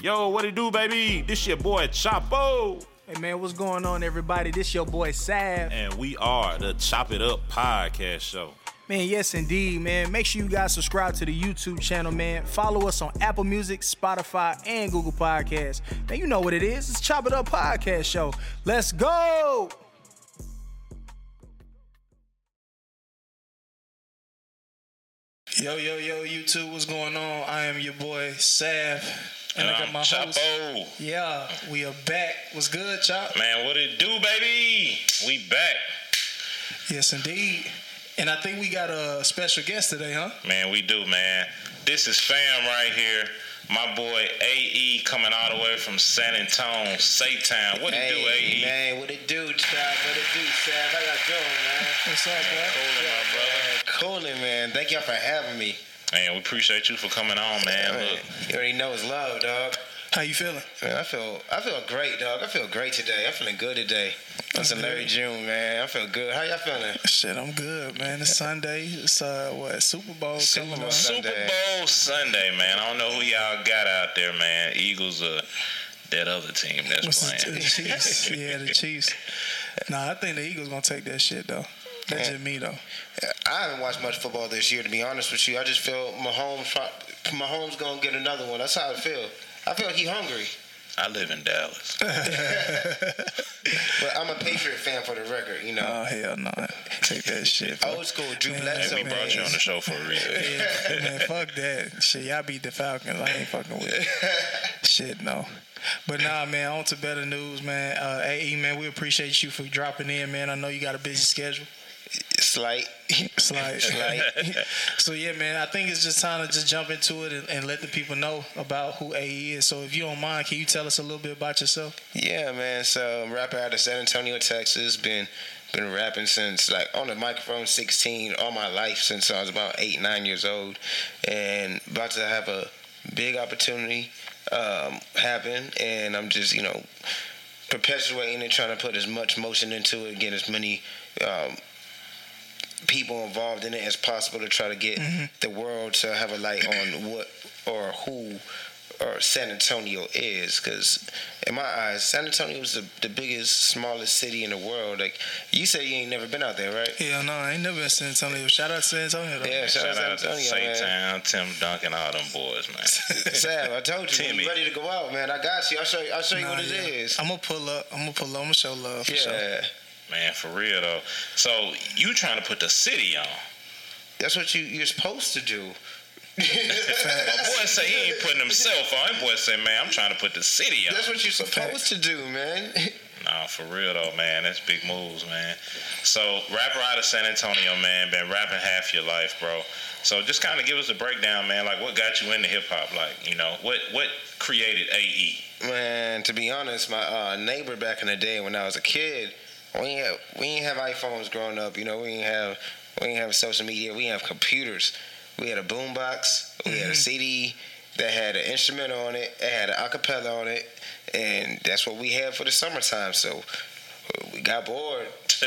Yo, what it do, baby? This your boy Chapo. Hey man, what's going on, everybody? This your boy Sav. And we are the Chop It Up Podcast Show. Man, yes indeed, man. Make sure you guys subscribe to the YouTube channel, man. Follow us on Apple Music, Spotify, and Google Podcasts. Man, you know what it is. It's Chop It Up Podcast Show. Let's go! Yo, yo, yo, YouTube, what's going on? I am your boy Sav. And, I got my ah, Chapo. host. Yeah, we are back. What's good, Chop? Man, what it do, baby? We back. Yes, indeed. And I think we got a special guest today, huh? Man, we do, man. This is fam right here. My boy AE coming all the way from San Antonio, Saytown. What hey, it do, AE? Man, what it do, Chad? What it do, Chad? How y'all doing, man? What's up, bro? Cooling, my brother. Cooling, man. Thank y'all for having me. Man, we appreciate you for coming on, man. man Look. You already know it's love, dog. How you feeling? Man, I feel I feel great, dog. I feel great today. I'm feeling good today. It's a Larry June, man. I feel good. How y'all feeling? Shit, I'm good, man. It's Sunday. It's uh what Super Bowl Super coming Bowl up. Super Sunday. Bowl Sunday, man. I don't know who y'all got out there, man. Eagles are that other team that's What's the, playing. the Chiefs? yeah, the Chiefs. Nah, I think the Eagles gonna take that shit though. That's Yeah. just me though. I haven't watched much football this year, to be honest with you. I just feel Mahomes, pro- Mahomes gonna get another one. That's how I feel. I feel he hungry. I live in Dallas. But I'm a Patriot fan for the record, you know. Oh hell no! Take that shit. Fuck. Old school Drew Man, Bledsoe. Hey, we brought you on the show for a reason. Yeah, man, fuck that. Shit, y'all beat the Falcons. I ain't fucking with it. Shit, no. But nah, man, on to better news, man. Uh, AE, man, we appreciate you for dropping in, man. I know you got a busy schedule. Slight. Slight. Slight. so yeah, man, I think it's just time to just jump into it and, and let the people know about who AE is. So if you don't mind, can you tell us a little bit about yourself? Yeah, man. So I'm rapper out of San Antonio, Texas. Been been rapping since like on the microphone 16 all my life since I was about eight, nine years old. And about to have a big opportunity um, happen and I'm just, you know, perpetuating it, trying to put as much motion into it, get as many um, people involved in it as possible to try to get mm-hmm. the world to have a light on what or who or San Antonio is because in my eyes San Antonio is the, the biggest smallest city in the world like you say you ain't never been out there right Yeah, no, I ain't never been to San Antonio. Shout out to San Antonio, though. yeah shout, Shout out out to to San Antonio man Saytown, Tim Duncan, all them boys, man. Sam I told you Timmy. you ready to go out man I got you I'll show you I'll show you Nah, what it yeah. is. I'm gonna pull up. I'm gonna pull up. I'm gonna show love for sure. Man, for real though. So you trying to put the city on? that's what you you're supposed to do My boy say he ain't putting himself on. That boy say, man, I'm trying to put the city on. that's what you're supposed to do man Nah, for real though, man. That's big moves, man. So, rapper out of San Antonio, man. Been rapping half your life, bro. So, just kind of give us a breakdown, man. Like, what got you into hip hop? Like, you know, what what created? AE? Man, to be honest, my uh, neighbor back in the day when I was a kid, we ain't have, we ain't have iPhones growing up. You know, we ain't have we ain't have social media. We ain't have computers. We had a boombox. We had a mm-hmm. CD that had an instrument on it. It had an acapella on it, and that's what we had for the summertime. So we got bored.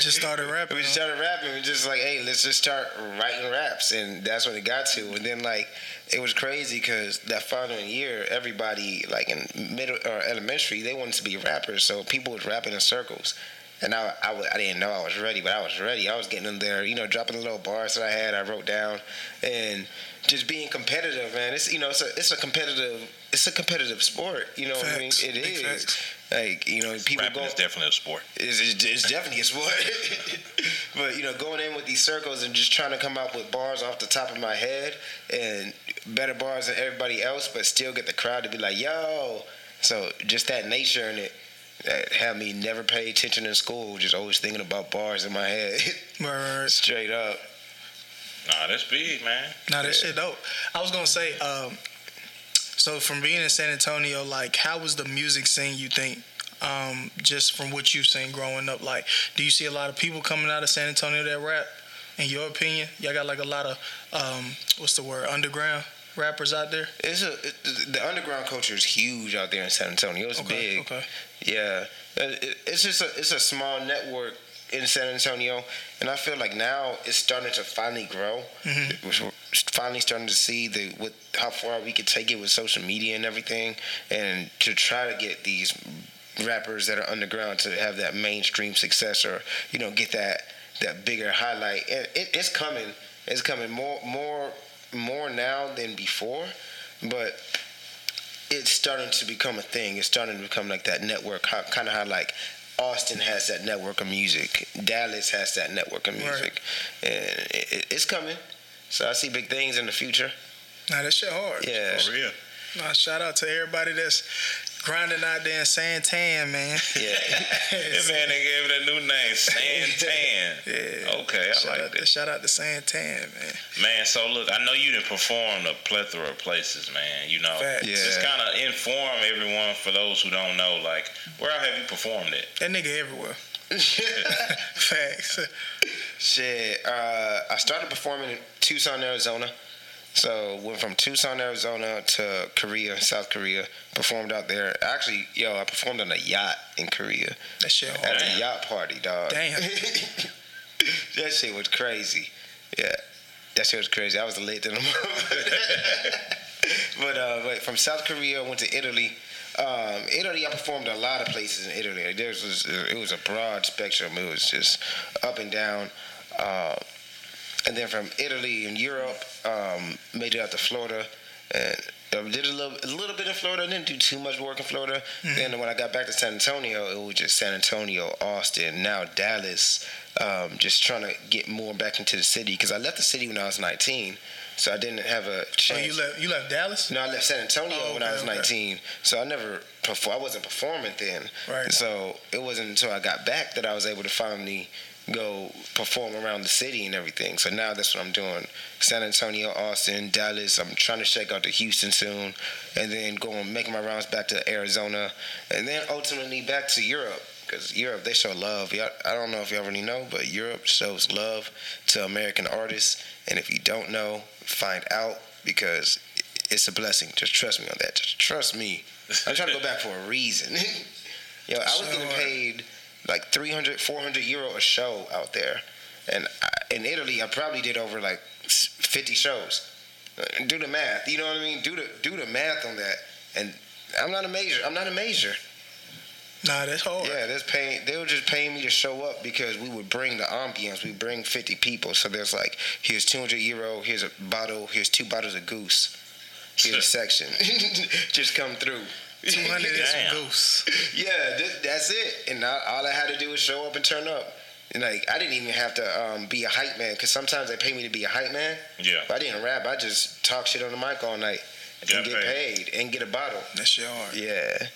Just started rapping. We huh? started rapping. We just like, hey, let's just start writing raps, and that's when it got to. And then like, it was crazy because that following year, everybody like in middle or elementary, they wanted to be rappers. So people was rapping in circles. And I, I, I didn't know I was ready, but I was ready. I was getting in there, you know, dropping the little bars that I had, I wrote down, and just being competitive, man. It's you know, it's a it's a competitive it's a competitive sport. You know, what I mean, Facts. it Big is. facts. Like you know, people Rapping go is definitely a sport. it's, it's, it's definitely a sport. but you know, going in with these circles and just trying to come up with bars off the top of my head and better bars than everybody else, but still get the crowd to be like, "Yo!" So just that nature in it that had me never pay attention in school, just always thinking about bars in my head, straight up. Nah, that's big, man. Nah, that shit dope. I was gonna say, um, so from being in San Antonio, like, how was the music scene? You think, um, just from what you've seen growing up, like, do you see a lot of people coming out of San Antonio that rap? In your opinion, y'all got like a lot of, um, what's the word, underground rappers out there? It's a it, the underground culture is huge out there in San Antonio. It's Okay, big. okay. Yeah, It- it- it's just a it's a small network in San Antonio, and I feel like now it's starting to finally grow. Mm-hmm. Which finally starting to see the with how far we could take it with social media and everything, and to try to get these rappers that are underground to have that mainstream success or you know get that that bigger highlight. And it, it's coming. It's coming more more more now than before, but it's starting to become a thing. It's starting to become like that network, how, kind of how like Austin has that network of music, Dallas has that network of music, right. and it, it's coming. So I see big things in the future. Now that shit hard. Yeah, for real. Nah, shout out to everybody that's grinding out there in Santan, man. Yeah. that man, they gave it a new name, Santan. yeah. Okay, I shout like that. Shout out to Santan, man. Man, so look, I know you didn't perform a plethora of places, man. You know, Fact. Yeah. just kind of inform everyone for those who don't know, like, where have you performed at? That nigga everywhere. Facts. Shit. Uh, I started performing in Tucson, Arizona. So went from Tucson, Arizona to Korea, South Korea. Performed out there. Actually, yo, I performed on a yacht in Korea. That shit. At the yacht party, dog. Damn. that shit was crazy. Yeah. That shit was crazy. I was late in the But uh, but from South Korea, I went to Italy. Um, Italy, I performed a lot of places in Italy. There was it was a broad spectrum. It was just up and down. Uh, and then from Italy and Europe, um, made it out to Florida, and did a little, a little bit in Florida. Didn't do too much work in Florida. Mm-hmm. Then when I got back to San Antonio, it was just San Antonio, Austin, now Dallas. Um, just trying to get more back into the city because I left the city when I was 19. So I didn't have a chance. Oh, you left you left Dallas? No, I left San Antonio oh, okay, when I was okay. 19. So I never perform. I wasn't performing then. Right. So it wasn't until I got back that I was able to finally go perform around the city and everything. So now that's what I'm doing. San Antonio, Austin, Dallas. I'm trying to check out to Houston soon, and then going making my rounds back to Arizona, and then ultimately back to Europe. Because Europe, they show love. I don't know if y'all already know, but Europe shows love to American artists. And if you don't know, find out because it's a blessing. Just trust me on that. Just trust me. I'm trying to go back for a reason. Yo, I was getting paid like 300, 400 euro a show out there. And I, in Italy, I probably did over like 50 shows. Uh, do the math. You know what I mean? Do the do the math on that. And I'm not a major. I'm not a major. Nah, that's hard. Yeah, that's paying. They were just paying me to show up because we would bring the ambience. We bring 50 people. So there's like, here's 200 euro. Here's a bottle. Here's two bottles of goose. Here's a section. just come through. 200 is some goose. Yeah, th- that's it. And I, all I had to do was show up and turn up. And like I didn't even have to um, be a hype man because sometimes they pay me to be a hype man. Yeah. But I didn't rap. I just talk shit on the mic all night Got and get paid. and get a bottle. That's shit hard. Yeah.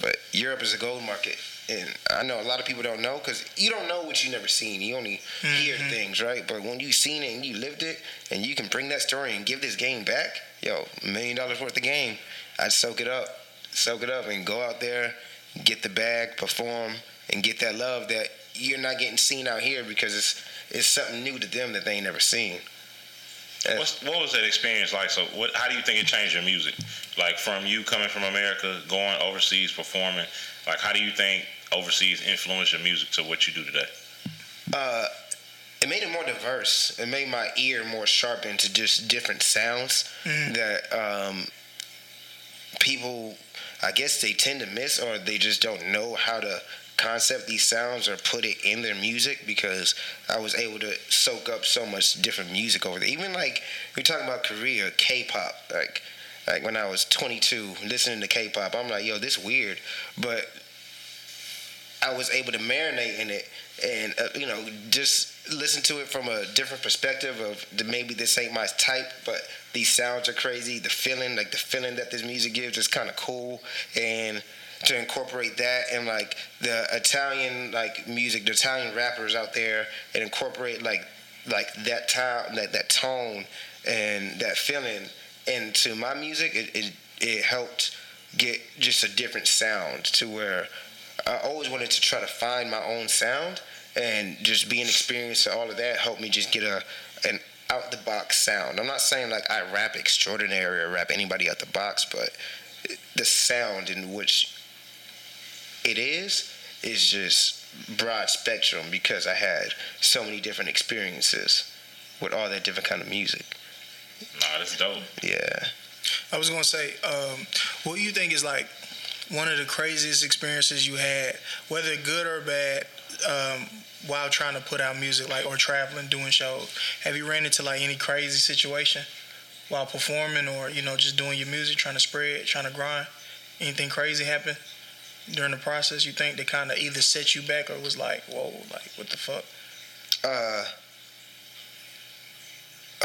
But Europe is a gold market. And I know a lot of people don't know because you don't know what you never seen. You only Mm-hmm. hear things, right? But when you seen it and you lived it, and you can bring that story and give this game back, yo, a million dollars worth of game, I'd soak it up, soak it up, and go out there, get the bag, perform, and get that love that you're not getting seen out here because it's it's something new to them that they ain't never seen. What's, what was that experience like? So, what? How do you think it changed your music? Like from you coming from America, going overseas, performing. Like, how do you think overseas influenced your music to what you do today? uh, it made it more diverse. It made my ear more sharpened to just different sounds that um, people, I guess, they tend to miss or they just don't know how to concept these sounds or put it in their music because I was able to soak up so much different music over there. Even like we're talking about Korea, K-pop, like. Like when I was 22, listening to K-pop, I'm like, yo, this weird, but I was able to marinate in it and uh, you know just listen to it from a different perspective of maybe this ain't my type, but these sounds are crazy. The feeling, like the feeling that this music gives, is kind of cool, and to incorporate that and like the Italian like music, the Italian rappers out there, and incorporate like like that time, that that tone and that feeling into my music. It it, it helped get just a different sound to where I always wanted to try to find my own sound, and just being experienced to all of that helped me just get a an out the box sound. I'm not saying like I rap extraordinary or rap anybody out the box, but the sound in which it is is just broad spectrum because I had so many different experiences with all that different kind of music. Nah, that's dope. Yeah. I was gonna say, um, what do you think is like one of the craziest experiences you had, whether good or bad, um, while trying to put out music, like or traveling, doing shows? Have you ran into like any crazy situation while performing, or you know, just doing your music, trying to spread, trying to grind? Anything crazy happen during the process? You think that kind of either set you back or was like, whoa, like what the fuck? Uh.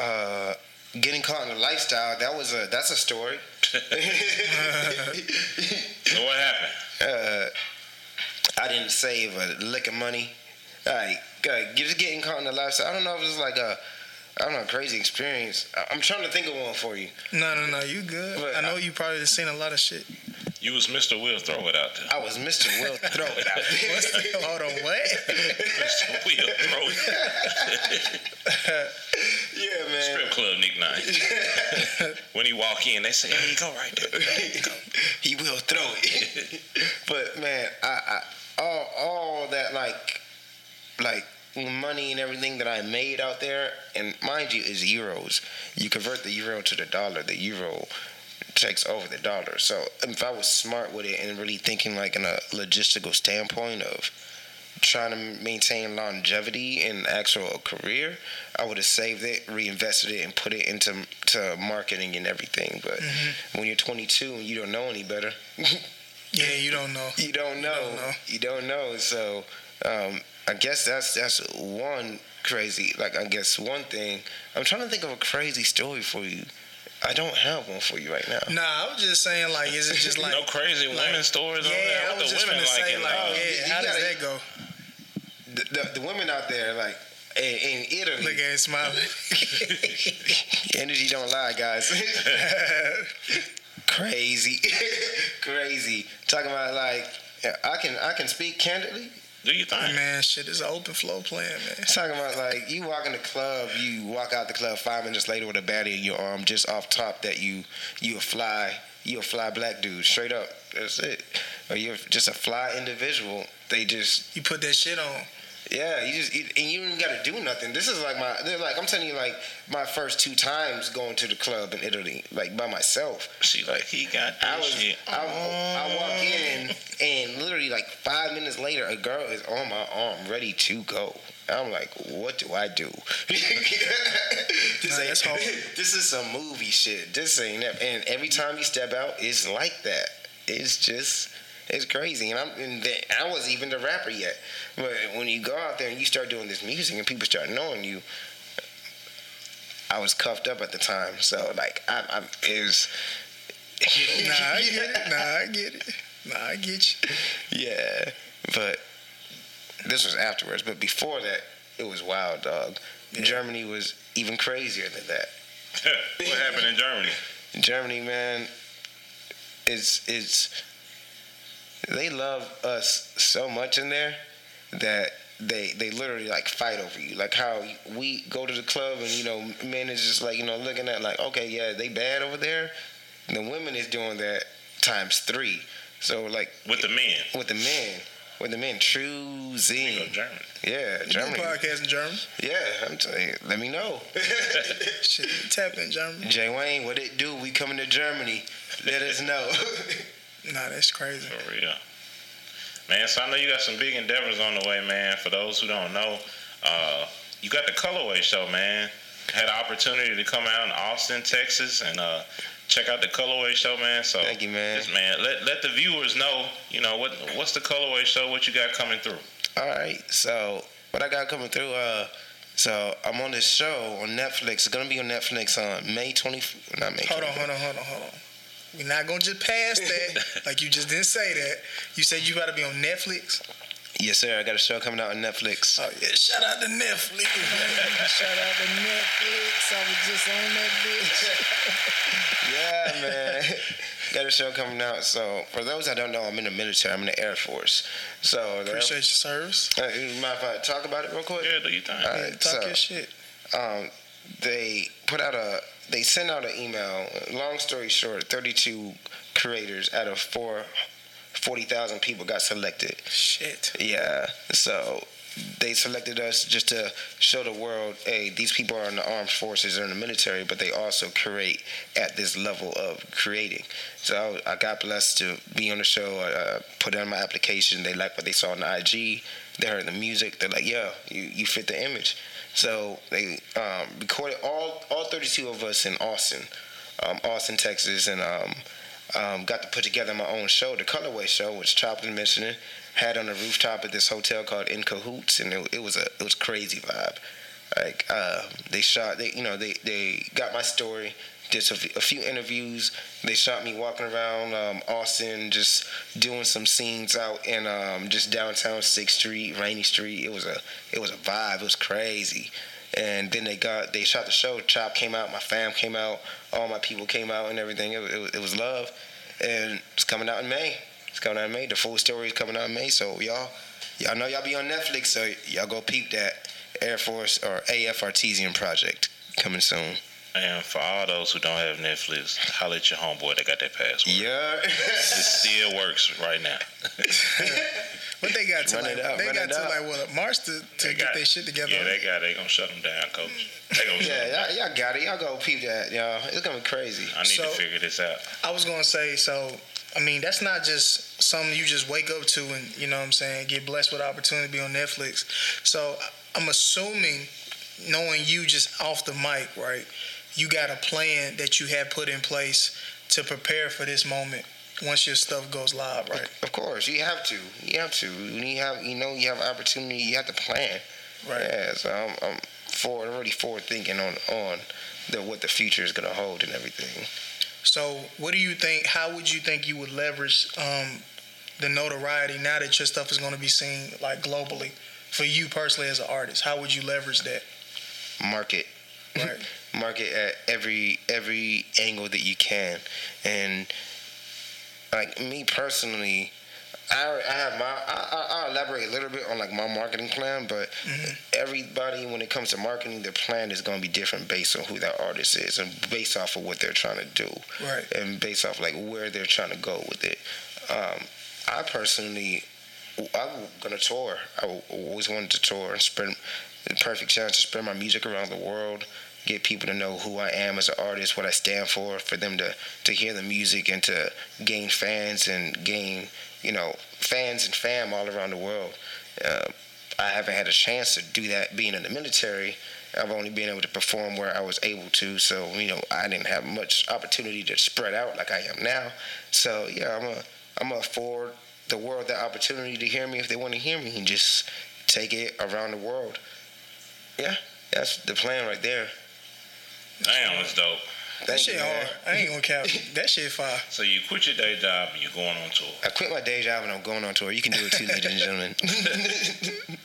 Uh. Getting caught in the lifestyle. That was a. That's a story. So what happened? uh, I didn't save a lick of money. Like, just getting caught in the lifestyle. I don't know if it's like a, I don't know, crazy experience. I- I'm trying to think of one for you. No, no, no, you good. But I know you probably seen a lot of shit. You was Mr. Will throw it out there. I was Mr. Will throw it out What's the, there. hold on, what? Mr. Will throw it. yeah, man. Strip club nickname. when he walk in, they say, "There you go, right there." he will throw it. but man, I, I all all that like like money and everything that I made out there, and mind you, is euros. You convert the euro to the dollar. The euro takes over the dollar. So if I was smart with it and really thinking like in a logistical standpoint of trying to maintain longevity in actual career, I would have saved it, reinvested it, and put it into to marketing and everything. But when you're 22 and you don't know any better, Yeah, you don't know. you don't know. don't know. You don't know. So um, I guess that's that's one crazy. Like I guess one thing. I'm trying to think of a crazy story for you. I don't have one for you right now. Nah, I was just saying, like, is it just like no crazy like- women stories on Yeah, there. I What was the just women gonna like say, in like, love? yeah, You how does gotta- that go? The, the, the women out there, like in, in Italy, Look at him smiling. energy don't lie, guys. crazy, crazy. Talking about like I can I can speak candidly. Do you think? man, shit is an open flow plan, man. Talking about like you walk in the club, you walk out the club five minutes later with a baddie in your arm, just off top that you you a fly, you a fly black dude, straight up. That's it. Or you're just a fly individual. They just You put that shit on. Yeah, you just and you don't even got to do nothing. This is like my they're like I'm telling you like my first two times going to the club in Italy like by myself. She like he got that I was shit. I, I walk in and literally like five minutes later, a girl is on my arm, ready to go. I'm like, what do I do? this, ain't, that's hard. this is some movie shit. This ain't that. And every time you step out, it's like that. It's just. It's crazy, and I'm and the, I wasn't even the rapper yet. But when you go out there and you start doing this music, and people start knowing you, I was cuffed up at the time. So like, I, I'm is. Nah, I get it. Nah, I get it. Nah, I get you. Yeah, but this was afterwards. But before that, it was wild, dog. Germany was even crazier than that. what happened in Germany? Germany, man, it's it's they love us so much in there that they they literally like fight over you. Like how we go to the club and you know men is just like you know looking at like okay yeah they bad over there. And the women is doing that times three. So like With the men. with the men. With the men, true You go zine. Germany. Yeah, German. podcast in German. Yeah, I'm telling you. Let me know. Shit, tap in German. Jay Wayne, what it do? We coming to Germany. Let us know. Nah, that's crazy. For real. Man, so I know you got some big endeavors on the way, man. For those who don't know, uh, you got the Colorway Show, man. Had the opportunity to come out in Austin, Texas, and uh, check out the Colorway Show, man. So Thank you, man. just, man, let let the viewers know, you know, what what's the Colorway Show, what you got coming through. All right. So what I got coming through? Uh, so I'm on this show on Netflix. It's gonna be on Netflix on May 20. Not May. Hold on, hold on, hold on, hold on. We're not gonna just pass that. like you just didn't say that. You said you gotta be on Netflix. Yes, sir. I got a show coming out on Netflix. Oh yeah, shout out to Netflix. Shout out to Netflix. I was just on that bitch. yeah, man. got a show coming out. So for those that don't know, I'm in the military. I'm in the Air Force. So the Air- Appreciate your service. Uh, mind if I talk about it real quick? Yeah, do you think? All Yeah, talk so- your shit. um, they put out a they sent out an email. Long story short, 32 creators out of four. 40,000 people got selected. Shit. Yeah. So they selected us just to show the world, hey, these people are in the armed forces or in the military, but they also create at this level of creating. So I, I got blessed to be on the show. I uh, put in my application. They liked what they saw on the IG. They heard the music. They're like, yeah, you, you fit the image. So they um, recorded all all 32 of us in Austin, um, Austin, Texas, and um, um, got to put together my own show, the Colorway Show, which Chop was mentioning. Had on the rooftop at this hotel called In Cahoots, and it, it was a it was crazy vibe. Like uh, they shot, they you know they they got my story, did a, few interviews. They shot me walking around um, Austin, just doing some scenes out in um, just downtown Sixth Street, Rainy Street. It was a it was a vibe. It was crazy. And then they got they shot the show. Chop came out, my fam came out, all my people came out, and everything. It, it, it was love, and it's coming out in May. It's coming out in May. The full story is coming out in May. So y'all, y'all know y'all be on Netflix. So y'all go peep that Air Force or AF Artesian project coming soon. And for all those who don't have Netflix, holler at your homeboy. They got that password. Yeah. It still works right now. But they got to Run like it out, they got it to like what March to, to They get their shit together. Yeah, they got. They gonna shut them down, coach. They gonna Yeah, y'all, y'all got it. Y'all go peep that, y'all. It's gonna be crazy. I need So- to figure this out. I was gonna say so. I mean, that's not just something you just wake up to and you know what I'm saying get blessed with opportunity to be on Netflix. So I'm assuming, knowing you just off the mic, right? You got a plan that you have put in place to prepare for this moment once your stuff goes live, right? Of course, you have to. You have to. When you have, you know, you have opportunity. You have to plan. Right. Yeah. So I'm, I'm forward, already forward thinking on on the what the future is gonna hold and everything. So, what do you think? How would you think you would leverage um, the notoriety now that your stuff is going to be seen like globally for you personally as an artist? How would you leverage that? Market. Right. market at every every angle that you can. And like me personally I, I have my I, I, I'll elaborate a little bit on like my marketing plan but everybody when it comes to marketing their plan is going to be different based on who that artist is and based off of what they're trying to do. Right. and based off like where they're trying to go with it. Um, I personally I'm gonna tour. I always wanted to tour and spread the perfect chance to spread my music around the world get people to know who I am as an artist, what I stand for, for them to to hear the music and to gain fans and gain you know fans and fam all around the world. Uh, I haven't had a chance to do that being in the military. I've only been able to perform where I was able to, so you know I didn't have much opportunity to spread out like I am now. So yeah, I'm a I'm a afford the world the opportunity to hear me if they want to hear me and just take it around the world. Yeah, that's the plan right there. Damn, that's dope. That Thank shit you, man. hard. I ain't gonna cap. That shit fire. So you quit your day job and you're going on tour. I quit my day job and I'm going on tour. You can do it too, ladies and gentlemen.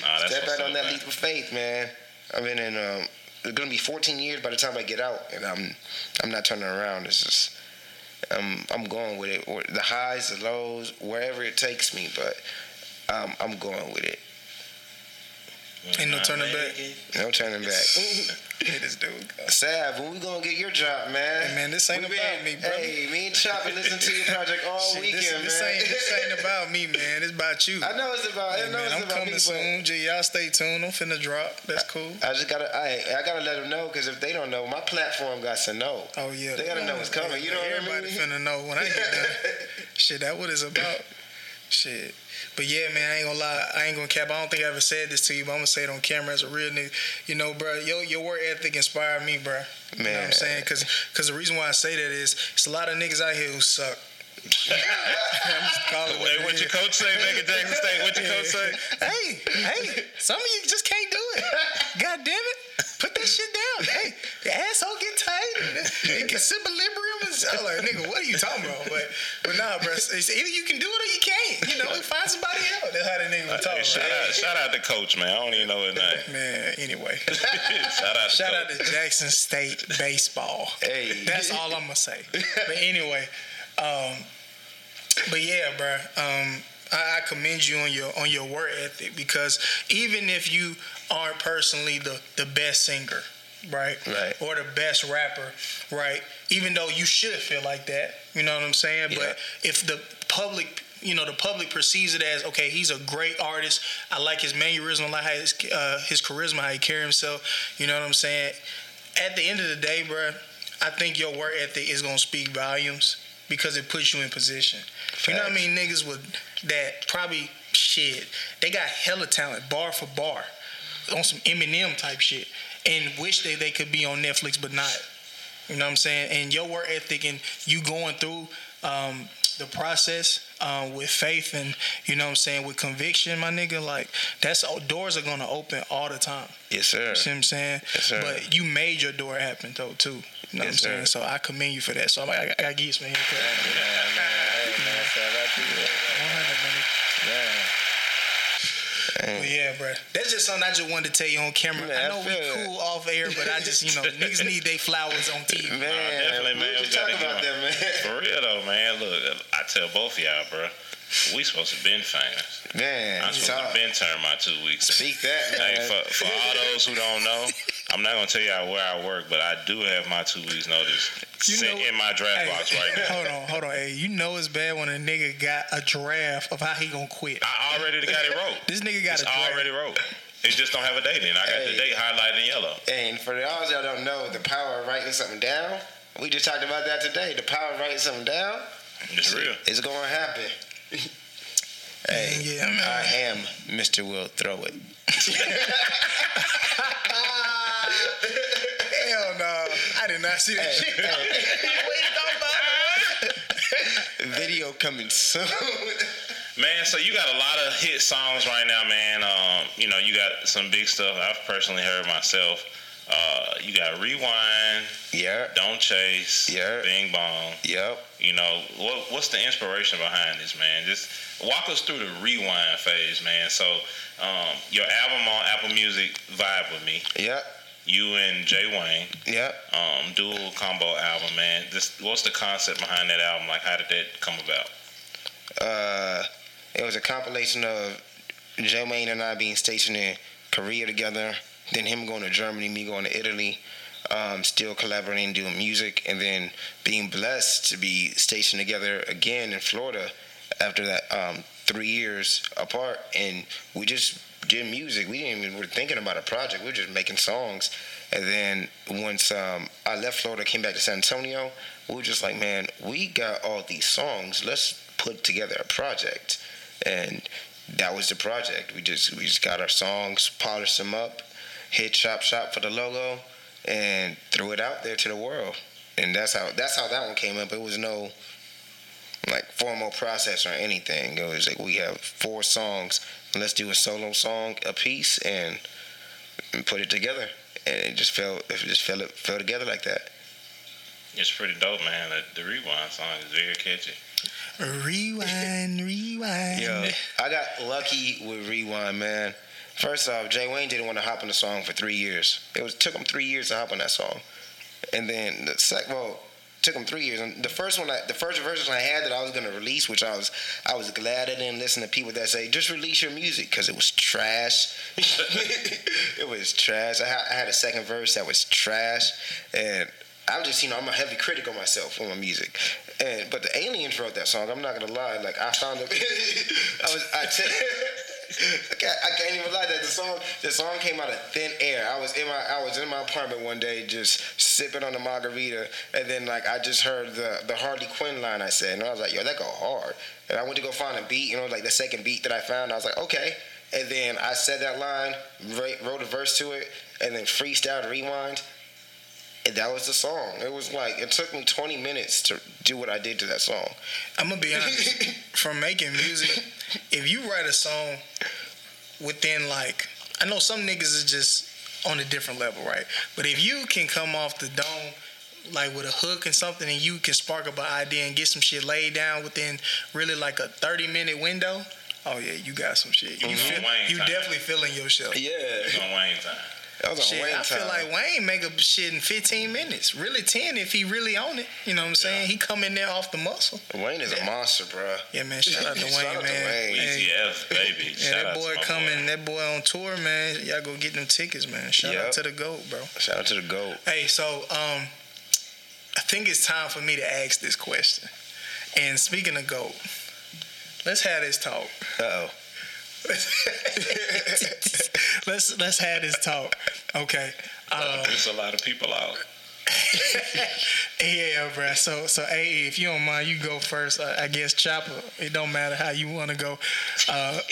Nah, that's Step what's out on that man. leap of faith, man. I've been in. Um, it's gonna be 14 years by the time I get out, and I'm I'm not turning around. It's just I'm I'm going with it. The highs, the lows, wherever it takes me, but um, I'm going with it. Ain't no turning back. No turning back. Hey, this dude. go. Sav, when we gonna get your drop, man? Hey, man, this ain't We about me, bro. Hey, me and Chop been listening to your project all Shit, weekend, this, this man. ain't this ain't about me, man. It's about you. I know it's about. Hey, I know man, it's I'm about coming me, soon. J- y'all stay tuned. I'm finna drop. That's cool. I just gotta. I I gotta let them know because if they don't know, my platform got to know. Oh yeah, They gotta know it's coming. You know what I Everybody mean? finna know when I get done. Shit, that what it's about. Shit. But yeah, man, I ain't gonna lie. I ain't gonna cap. I don't think I ever said this to you, but I'm gonna say it on camera as a real nigga. You know, bro, your your work ethic inspired me, bro. You know what I'm saying? Cause, Cause the reason why I say that is it's a lot of niggas out here who suck. I'm just calling it what Hey, it what is. your coach say back at Jackson State? What your coach say? Hey, hey, some of you just can't do it. God damn it. Put that shit down. Hey, the asshole get tight. And the equilibrium is I'm like, nigga, what are you talking about? But but nah, bro. It's it's either you can do it or you can't. You know, find somebody else. That's how the nigga was Hey, shout about. out, shout out to coach, man. I don't even know his name. Man, anyway. shout out to Shout coach. out to Jackson State baseball. Hey. That's all I'm gonna say. But anyway, um, but yeah, bro. Um, I, I commend you on your on your work ethic because even if you aren't personally the the best singer, right, Right. or the best rapper, right, even though you should feel like that, you know what I'm saying. Yeah. But if the public you know the public perceives it as okay, he's a great artist. I like his mannerism, I like his uh, his charisma, how he carry himself. You know what I'm saying? At the end of the day, bro, I think your work ethic is gonna speak volumes because it puts you in position. You know what I mean? Niggas with that probably shit. They got hella talent, bar for bar, on some Eminem type shit, and wish that they could be on Netflix, but not. You know what I'm saying? And your work ethic and you going through um, the process um, with faith and you know what I'm saying with conviction, my nigga. Like that's doors are gonna open all the time. Yes, sir. You see what I'm saying? Yes, sir. But you made your door happen though too. You know Yes, what I'm saying? sir. So I commend you for that. So I'm, I, I gotta give you some hand clap. Yeah, man. Hey, man, shout out to you. 100, my. Yeah. But yeah, bro. That's just something I just wanted to tell you on camera. Man, I I know we feel it. cool off air, but I just, you know, niggas need their flowers on TV. Man, definitely, man. were We just gotta talking about give that, man. For real though, man. Look, I tell both of y'all, bro. We supposed to been famous. Man, I'm supposed talk. to been turn my two weeks. Speak that, man. Hey, for, for all those who don't know, I'm not gonna tell y'all where I work, but I do have my two weeks notice You sent know- in my draft Hey, box right now. Hold on, hold on. Hey, you know it's bad when a nigga got a draft of how he gonna quit. I already got it wrote. This nigga got It's a draft. already wrote. It just don't have a date in. I got the date highlighted in yellow. And for those that don't know, the power of writing something down, we just talked about that today. The power of writing something down It's real. is going to happen. hey, Yeah, man. I am Mr. Will Throw It. Hell no. I did not see that Hey, shit. Video coming soon. Man, so you got a lot of hit songs right now, man. Um, you know, you got some big stuff I've personally heard myself. Uh, you got Rewind, yeah, Don't Chase, Yeah. Bing Bong. yep. You know, what what's the inspiration behind this, man? Just walk us through the rewind phase, man. So, um, your album on Apple Music, Vibe with Me. Yep, You and Jay Wayne, yep. um, dual combo album, man. This, what's the concept behind that album? Like, how did that come about? Uh, it was a compilation of Joe Wayne and I being stationed in Korea together, then him going to Germany, me going to Italy, um, still collaborating, doing music, and then being blessed to be stationed together again in Florida after that um, three years apart, and we just did music. We didn't even we were thinking about a project. We were just making songs. And then once um, I left Florida, came back to San Antonio, we were just like, man, we got all these songs. Let's put together a project. And that was the project. We just we just got our songs, polished them up, hit shop shop for the logo, and threw it out there to the world. And that's how that's how that one came up. It was no like formal process or anything. It was like we have four songs. Let's do a solo song a piece and, and put it together. And it just fell it just fell it fell together like that. It's pretty dope, man. The, the rewind song is very catchy. Rewind, rewind. Yo, I got lucky with Rewind, man. First off, Jay Wayne didn't want to hop on the song for three years. It was took him three years to hop on that song, and then the second, well, took him three years. And the first one, I, the first version I had that I was gonna release, which I was, I was glad I didn't listen to people that say just release your music because it was trash. it was trash. I, I had a second verse that was trash, and I'm just, you know, I'm a heavy critic of myself on my music. And but the aliens wrote that song. I'm not gonna lie. Like I found it. I was. I. T- I can't, I can't even lie that the song the song came out of thin air. I was in my I was in my apartment one day just sipping on a margarita and then like I just heard the the Harley Quinn line I said and I was like yo that go hard. And I went to go find a beat you know like the second beat that I found I was like okay. And then I said that line wrote, a verse to it and then freestyle rewind and that was the song. It was like it took me 20 minutes to do what I did to that song. I'm gonna be honest. From making music, if you write a song within like, I know some niggas is just on a different level, right? But if you can come off the dome like with a hook and something, and you can spark up an idea and get some shit laid down within really like a 30 minute window. Oh yeah, you got some shit. You Mhm. feel, Wayne you definitely feeling yourself. Yeah, It's on Wayne time. That was on Shit, Wayne I feel like Wayne make a shit in 15 minutes. Really 10 if he really on it. You know what I'm saying? He come in there off the muscle. Wayne is a monster, bro. Yeah, man. Shout out to Shout Wayne, out to man. Wayne. Hey, F, baby. yeah, Shout that out boy to my coming, that boy on tour, man. Y'all go get them tickets, man. Shout Yep. out to the GOAT, bro. Shout out to the GOAT. Hey, so um, I think it's time for me to ask this question. And speaking of GOAT, let's have this talk. Uh oh. let's let's have this talk. Okay. Um, There's a lot of people out. yeah, bro. So so hey, if you don't mind, you go first. Uh, I guess Chopper. It don't matter how you want to go. Uh,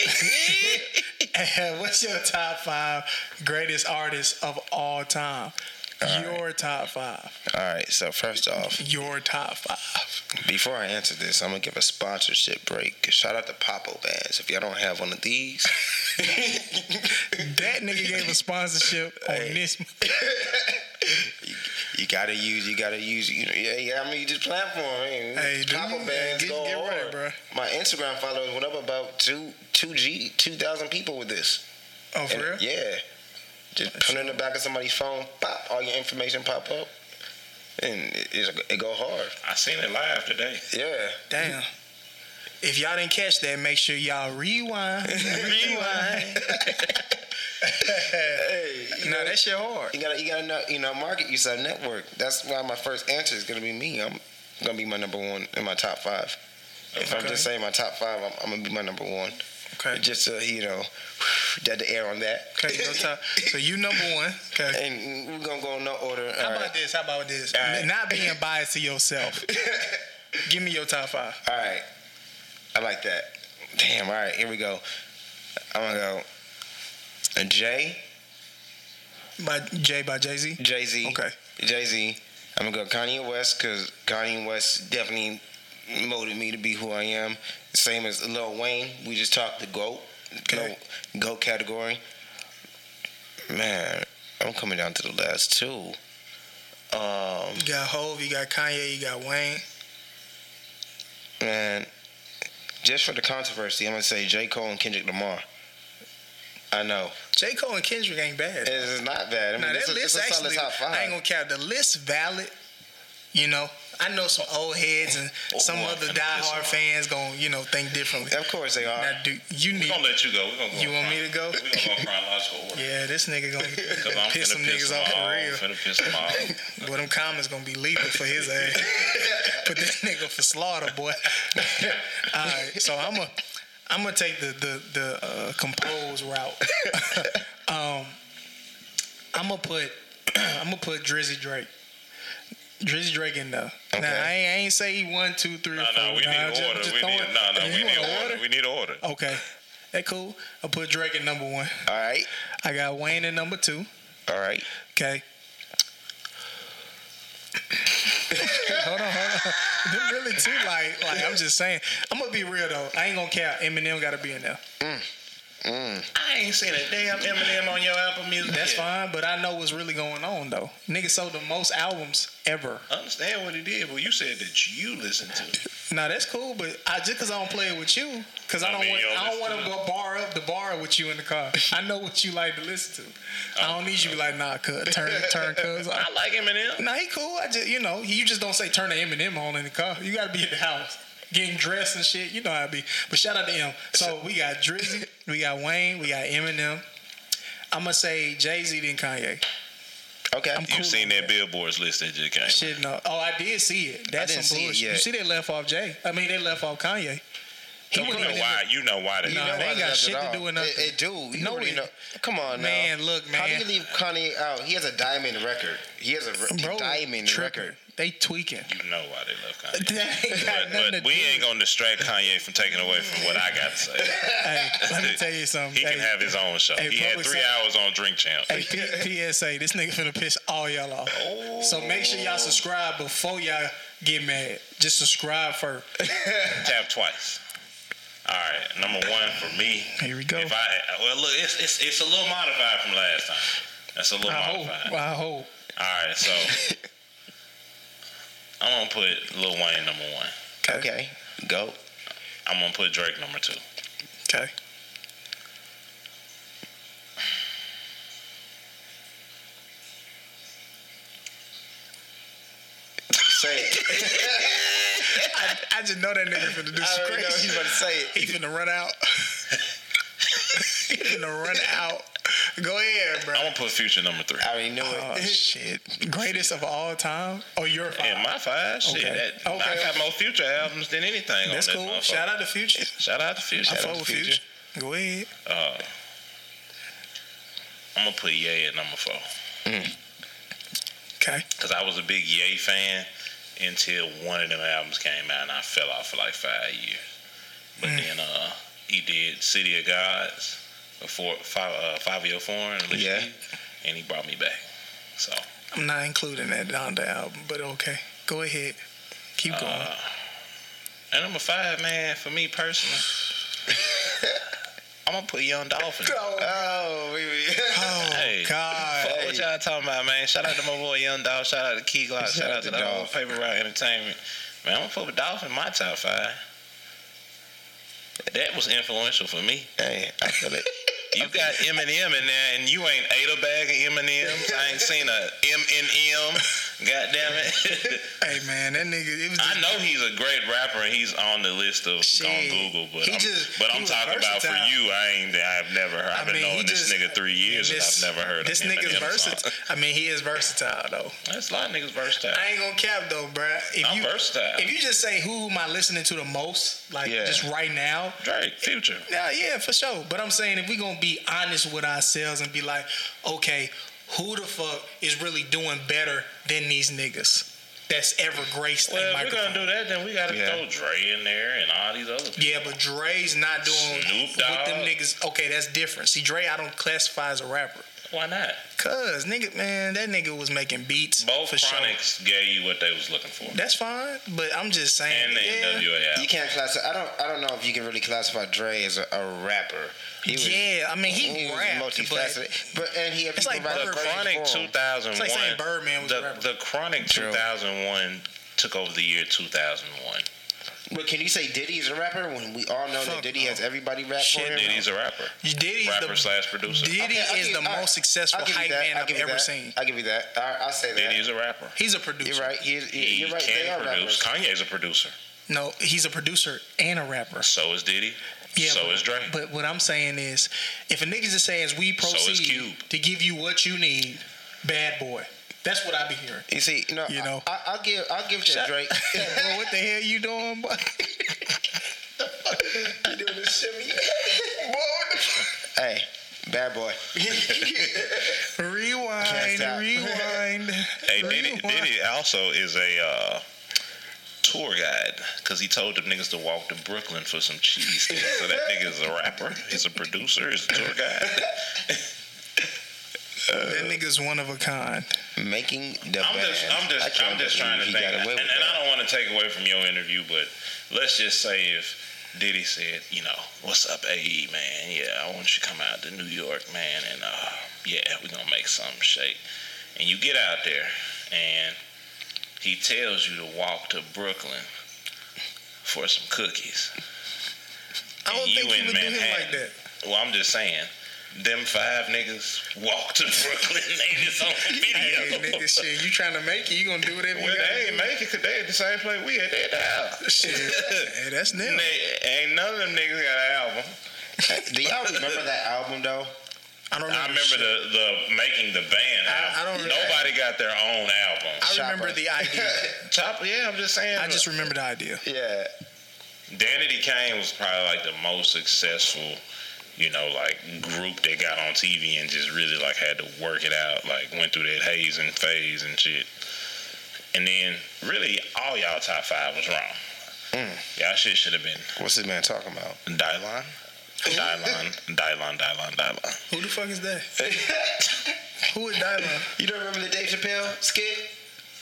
what's your top five greatest artists of all time? Your top five. All right. So first off, Your top five. before I answer this, I'm gonna give a sponsorship break. Shout out to Popl Bands. If y'all don't have one of these, That nigga gave a sponsorship on Hey. this. you gotta use. You gotta use. You know, yeah, yeah. I mean, you just platform. Hey, Hey, Popl man, Bands get- go get right, bruh. My Instagram followers went up about two two G two thousand people with this. Oh, for And- real? Yeah. Just put it in the back of somebody's phone, pop, all your information pop up. And it, it, it go hard. I seen it live today. Yeah. Damn. If y'all didn't catch that, make sure y'all rewind. rewind. Hey, you no, know, that shit hard. you gotta you gotta know you know market yourself network. That's why my first answer is gonna be me. I'm gonna be my number one in my top five. If I'm just saying my top five, I'm, I'm gonna be my number one. Okay. Just to you know, dead the air on that. Okay, no top. So you number one. Okay. and we're gonna go in no order. How about right. this? How about this? All right. Not being biased to yourself. Give me your top five. All right. I like that. Damn. All right. Here we go. I'm gonna go. A J, By Jay by Jay Z. Jay Z. Okay. Jay Z. I'm gonna go Kanye West because Kanye West definitely molded me to be who I am. Same as Lil Wayne. We just talked the GOAT. Okay. No, GOAT category. Man, I'm coming down to the last two. Um, You got Hove, you got Kanye, you got Wayne. man, just for the controversy, I'm gonna say J. Cole and Kendrick Lamar. I know. J. Cole and Kendrick ain't bad. It's not bad. I mean, now that list a actually. I ain't gonna count the list valid. You know, I know some old heads and some boy, other finna piss diehard fans gonna you know think differently. Of course they are. Now, do you We're need? gonna let you go. We're gonna go. You in want me to go? We're gonna go chronological. Yeah, this nigga gonna Cause I'm piss finna some piss niggas off for off. real. Finna piss them off. Boy, them comments gonna be lethal for his ass. Put this nigga for slaughter, boy. All right, so I'm a, I'm gonna take the the the uh, composed route. um, I'm gonna put, I'm gonna put Drizzy Drake. Drizzy Drake in there. Now I ain't, I ain't say he one, two, three, No, or four. no, we Nah, need just- order. just We need it- no, no. You We need want order. We need order. Okay, that cool. I put Drake in number one. All right. I got Wayne in number two. All right. Okay. hold on, hold on. Them really too like like I'm just saying. I'm gonna be real though. I ain't gonna care. Eminem gotta be in there. Mm. Mm. I ain't seen a damn Eminem on your Apple Music. That's yet. fine, but I know what's really going on though. Nigga sold the most albums ever. I understand what he did, but you said that you listened to. Now that's cool, but I just cause I don't play it with you, cause I I don't mean, want I don't want to go bar up the bar with you in the car. I know what you like to listen to. I don't need you to be like nah, cuz turn turn cuz. I like Eminem. Nah, he cool. I just, you know, you just don't say turn the Eminem on in the car. You got to be in the house, getting dressed and shit. You know how it be. But shout out to him. So we got Drizzy, we got Wayne, we got Eminem. I'm gonna say Jay Z then Kanye. Okay. I'm You cool seen that that. billboards list that just came? Shit, no. Oh, I did see it. That's didn't some see it bullshit. yet. You see they left off Jay. I mean, they left off Kanye. He You know why? You know why? They Nah, they ain't got shit to do with nothing. It, it do. You No, it- know. Come on, now. Man, look, How do you leave Kanye out? He has a diamond record. He has a Bro, diamond tripping. record. They tweaking. You know why they left Kanye. That ain't But, but to we do ain't gonna distract Kanye from taking away from what I got to say. Hey, let me tell you something. He can have his own show. hey, he had three hours on Drink Champs. Hey, P- PSA, this nigga finna piss all y'all off. So make sure y'all oh. subscribe before y'all get mad. Just subscribe first. Tap twice. All right, number one for me. Here we go. If I well, look, it's it's, it's a little modified from last time. That's a little I hope. modified. I hope. All right, so I'm gonna put Lil Wayne number one. Okay. Go. I'm gonna put Drake number two. Okay. Say it. I, I just know that nigga finna do I some already know crazy he's about to say it. He finna run out. he finna run out Go ahead, bro. I'm gonna put Future number three. I already knew Oh it. shit! Greatest of all time? Oh, you're five. Yeah, my five. Shit, Okay. that, I Okay. got more Future albums than anything That's on cool. this motherfucker. Shout out to Future. Shout out to Future. I Shout fuck out with to Future. Go ahead. Uh, I'm gonna put Ye at number four Okay. because I was a big Ye fan until one of them albums came out and I fell off for like five years. But Mm. then uh, he did City of Gods, before five uh, Fivio Foreign, Yeah. and he brought me back. So I'm not including that on the album, but okay. Go ahead. Keep going. uh, and number five, man, for me personally, I'm gonna put Young Dolphin. Oh, we, we. oh hey. God. Fuck what y'all talking about, man? Shout out to my boy Young Dolph. Shout out to Key Glock. Shout, out to the whole Paper Route Entertainment. Man, I'm gonna put Dolphin in my top five. That was influential for me. Hey, I feel it. You got Eminem in there, and you ain't ate a bag of M&Ms. I ain't seen a M&M. God damn it. Hey man, that nigga. It was. I know he's a great rapper, and he's on the list of Shit. on Google. But He I'm, just- but I'm talking about for you. I ain't. I've never heard. I've I mean, he knowing this just- nigga three years, this, and I've never heard This nigga's versatile. I mean, he is versatile though. That's a lot of niggas versatile. I ain't gonna cap though, bruh. If I'm you versatile. if you just say who am I listening to the most, like Yeah. just right now, Drake, Future. Yeah, yeah, for sure. But I'm saying if we gonna be honest with ourselves and be like, okay, who the fuck is really doing better than these niggas that's ever graced Well, a if we're gonna do that, then we gotta Yeah. throw Dre in there and all these other. people. yeah, but Dre's not doing Snoop what them niggas. Okay, that's different. See, Dre, I don't classify as a rapper. Why not? Cause nigga, man, that nigga was making beats Both for sure. Chronics gave you what they was looking for, That's fine, but I'm just saying. and the yeah, NWA You can't classify. I don't. I don't know if you can really classify Dre as a, a rapper. He was, yeah. I mean, he, he was multifaceted, but and he had It's like write Bird a Chronic 2001. It's like saying Birdman was the, rapper. the Chronic 2001 took over the year 2001. But can you say Diddy is a rapper when we all know Fuck that Diddy no. has everybody rap Shit, for him? Diddy's a rapper, Diddy's rapper the slash producer. Diddy Okay, is give- the I- most successful I'll give you hype that. man I'll I've ever that. seen. I'll give you that. I, I'll say that. Diddy's a rapper. He's a producer. You're right. He is, he, He you're right. Can are produce. rappers. Kanye's a producer. No, he's a producer and a rapper. So is Diddy. So but, is Dre. But what I'm saying is, if a niggas just says we proceed Cube. to give you what you need, bad boy. That's what I be hearing. You see, you know, You know. I, I, will give, I'll give to Shut- Drake. bro, what the hell you doing, boy? you doing this shimmy? Boy? Hey, bad boy. rewind, Can't rewind. Hey, Diddy, rewind. Diddy also is a uh, tour guide because he told them niggas to walk to Brooklyn for some cheese. sticks. So that nigga is a rapper. He's a producer. He's a tour guide. That nigga's one of a kind. Making the I'm band. just, I'm just, I'm just trying to believe think. he And, and. I don't want to take away from your interview, but let's just say if Diddy said, you know, what's up, AE man? Yeah, I want you to come out to New York, man, and uh, yeah, we're gonna make something shake. And you get out there, and he tells you to walk to Brooklyn for some cookies. I don't And you think he in would do him like that. Well, I'm just saying, them five niggas walk to Brooklyn. They just on Hey, video. nigga, shit, you trying to make it? You gonna do whatever Well, you gotta they ain't do. make it because they at the same place we at. They now. Shit, hey, that's them. They, ain't none of them niggas got an album. Do y'all remember that album though? I don't I remember. remember shit. the, the making the band. I- I don't remember- Nobody got their own album. I remember the idea. Chopper, yeah, I'm just saying. I just remember the idea. Yeah. Danity Kane was probably like the most successful, you know, like group that got on TV and just really like had to work it out, like went through that haze and phase and shit. And then really all y'all top five was wrong. Mm. Y'all shit should have been What's this man talking about? Dylon. Dylon, Dylon, Dylon, Dylon. Who the fuck is that? Who is Dylan? You don't remember the Dave Chappelle skit?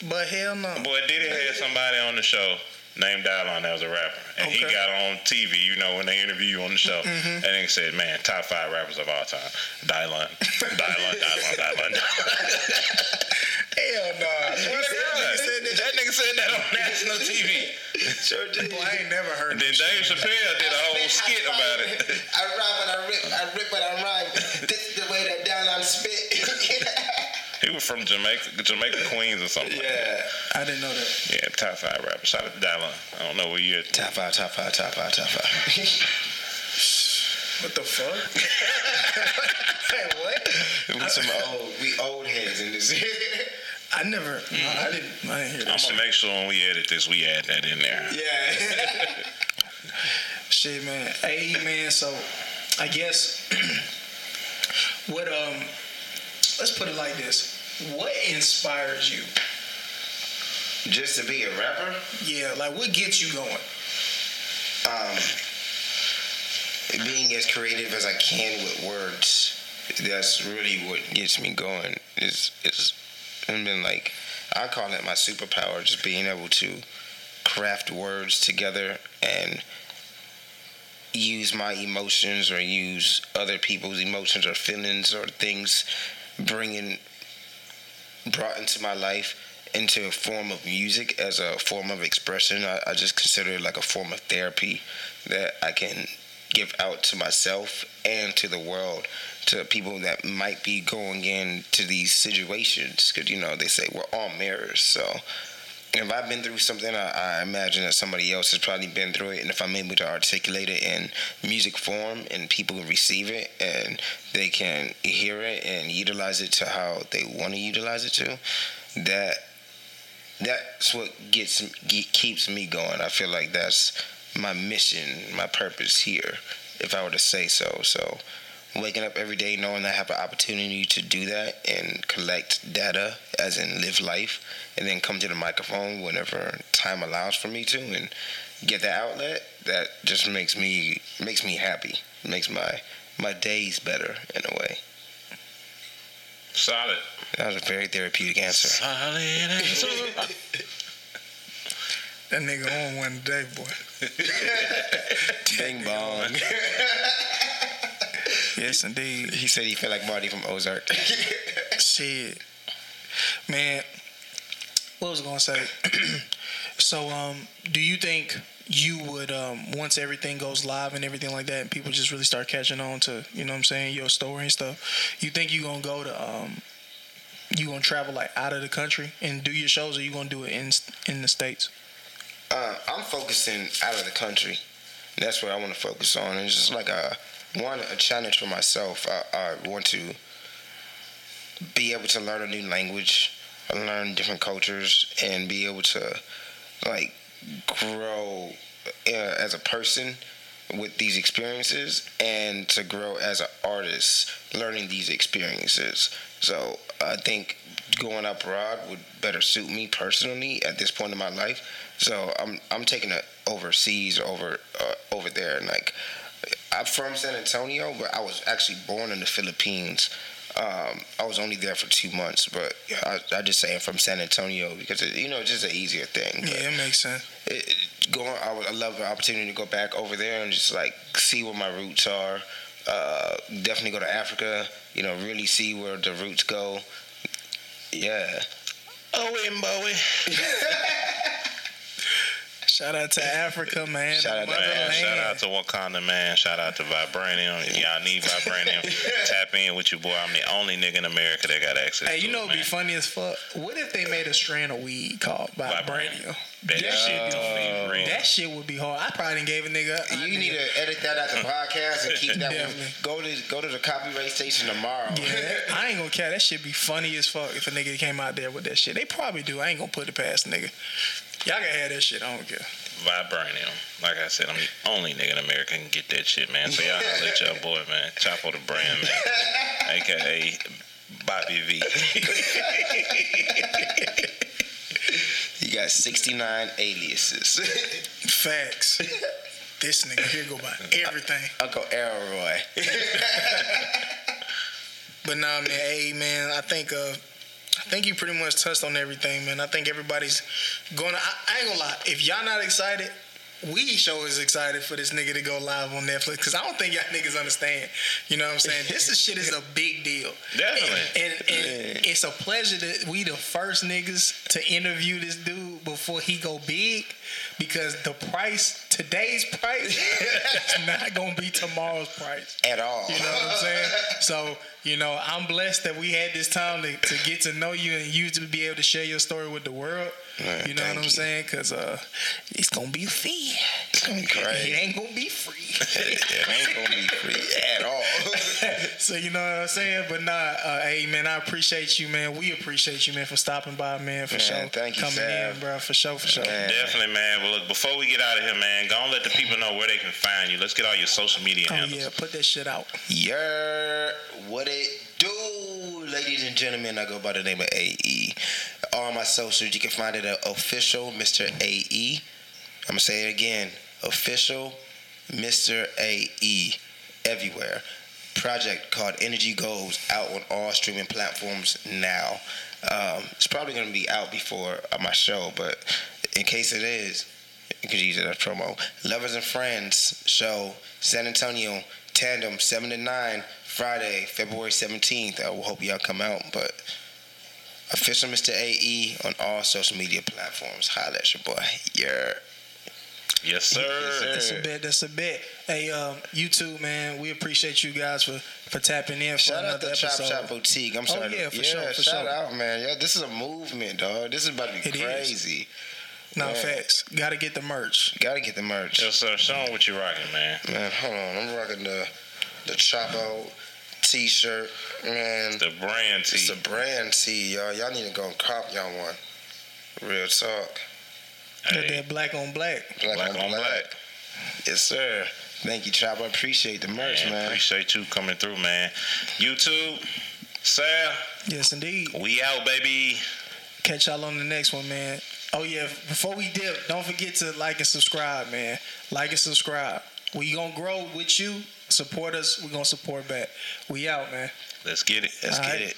But hell no. Boy, Diddy had somebody on the show named Dylon that was a rapper. And he got on TV, you know, when they interview you on the show. Mm-hmm. And they said, man, top five rappers of all time. Dylon. Dylon, Dylon, Dylon. Hell no. Swear to God. said that. That nigga said that on national TV. Sure did. Boy, I ain't never heard And then that Dave shit. Chappelle did a whole skit about it. I rhyme when I rip, I rip when I rhyme. This is the way that down I'm spit. He was from Jamaica, Jamaica Queens or something. like that. yeah. I didn't know that. Yeah, top five rappers. Shout out to Dylon. I don't know where you at. Top five, top five, top five, top five. What the fuck? hey, what? We some old, we old heads in this. I never. No, I didn't. I didn't hear that. I'm shit. gonna make sure when we edit this, we add that in there. yeah. Shit, man. Hey, man. So, I guess what um, let's put it like this: What inspires you? Just to be a rapper, Yeah, like what gets you going? um, being as creative as I can with words. That's really what gets me going. Is is and been like I call it my superpower, just being able to craft words together and use my emotions or use other people's emotions or feelings or things bringing brought into my life into a form of music as a form of expression. I, I just consider it like a form of therapy that I can give out to myself and to the world, to people that might be going into these situations. Because, you know, they say we're all mirrors. So if I've been through something, I, I imagine that somebody else has probably been through it. And if I'm able to articulate it in music form and people can receive it and they can hear it and utilize it to how they want to utilize it to, that that's what gets keeps me going. I feel like that's my mission, my purpose here, if I were to say so. So, waking up every day knowing I have an opportunity to do that and collect data, as in live life, and then come to the microphone whenever time allows for me to, and get that outlet. That just makes me makes me happy. Makes my my days better in a way. Solid. That was a very therapeutic answer. Solid answer. That nigga on one day, boy. Bing bong. Yes, indeed. He said he felt like Marty from Ozark. Shit, man. What was I gonna say? so, um, do you think you would um, once everything goes live and everything like that, and people just really start catching on to you know what I'm saying your story and stuff? You think you gonna go to um, you gonna travel like out of the country and do your shows, or you gonna do it in in the states? Uh, I'm focusing out of the country. That's what I want to focus on. It's just like a one a challenge for myself. I, I want to be able to learn a new language, learn different cultures, and be able to like grow uh, as a person with these experiences and to grow as an artist learning these experiences. So I think going abroad would better suit me personally at this point in my life. So I'm I'm taking it overseas or over uh, over there and like I'm from San Antonio, but I was actually born in the Philippines. Um, I was only there for two months, but I, I just say I'm from San Antonio because it, you know it's just an easier thing. But Yeah, it makes sense. it, it- going, I would I love the opportunity to go back over there and just like see where my roots are. Uh, definitely go to Africa. You know, really see where the roots go. Yeah. Oh, Owen Bowie. Shout out to Africa, man. Shout out to the Man, shout out to Wakanda, man. Shout out to Vibranium. If y'all need Vibranium, tap in with your boy. I'm the only nigga in America that got access Hey, to you know it, it'd be funny as fuck. What if they made a strand of weed called Vibranium? That, That shit be real. That shit would be hard. I probably didn't gave a nigga. You need to edit that out the podcast and keep that one. Go to go to the copyright station tomorrow. Yeah, that- I ain't gonna care. That shit be funny as fuck if a nigga came out there with that shit. They probably do. I ain't gonna put it past nigga. Y'all can have that shit. I don't care. Vibranium. Like I said, I'm the only nigga in America can get that shit, man. So y'all let at your boy, man. Chapo the brand, man. AKA Bobby V. You got 69 aliases. Facts. this nigga here go by everything. Uncle Elroy. But nah, man. Hey, man. I think uh, I think you pretty much touched on everything, man. I think everybody's going. to I, I ain't gonna lie. If y'all not excited. We show is excited for this nigga to go live on Netflix because I don't think y'all niggas understand. You know what I'm saying? This is, shit is a big deal. Definitely. And, and it's a pleasure that we the first niggas to interview this dude before he go big because the price today's price, it's not gonna be tomorrow's price. At all. You know what I'm saying? So, you know, I'm blessed that we had this time to, to get to know you and you to be able to share your story with the world. Man, you know what I'm you. saying? Because uh, it's gonna be fee. It's gonna be crazy. It ain't gonna be free. it ain't gonna be free at all. So you know what I'm saying? But nah, uh, hey man, I appreciate you, man. We appreciate you, man, for stopping by, man, for Man, sure. thank you, Coming Sav. in, bro, for sure, for sure. Man. Definitely, man. Well, look, before we get out of here, man, go and let the people know where they can find you. Let's get all your social media Oh handles. yeah, put that shit out. Yer, what it do, ladies and gentlemen? I go by the name of AE. All my socials, you can find it at official Mr. AE. I'm gonna say it again, official Mr. AE, everywhere. Project called Energy Goals out on all streaming platforms now. Um, it's probably gonna be out before uh, my show, but in case it is, you could use it as promo. Lovers and Friends show, San Antonio, Tandem, 7 to 9, Friday, February 17th. I will hope y'all come out. But official Mr. AE on all social media platforms. Holla at your boy. Yeah. Yes. Yes, sir. That's a bit. That's a bit. Hey, um, YouTube, man, we appreciate you guys for for tapping in for Shout out another to Chop episode. Boutique. I'm Oh, yeah, for yeah, sure, for shout sure. out, man. Yeah, this is a movement, dog. This is about to be It is. crazy. No Yeah. facts. Got to get the merch. Gotta get the merch. Yes, sir. Show 'em what you rocking, man. Man, hold on. I'm rocking the the Chapo t-shirt. Man, The brand tee. it's the brand tee, y'all. Y'all need to go and cop y'all one. Real talk. Got Hey, that black on black. Black, black on black. Yes, sir. Thank you, Chop. I appreciate the merch, Man, man. appreciate you coming through, man. YouTube, Sav, Yes, indeed. we out, baby. Catch y'all on the next one, man. Oh yeah, before we dip, don't forget to like and subscribe, man. Like and subscribe. We gonna grow with you. Support us. We gonna support back. We out, man. Let's get it. Let's All get right. it.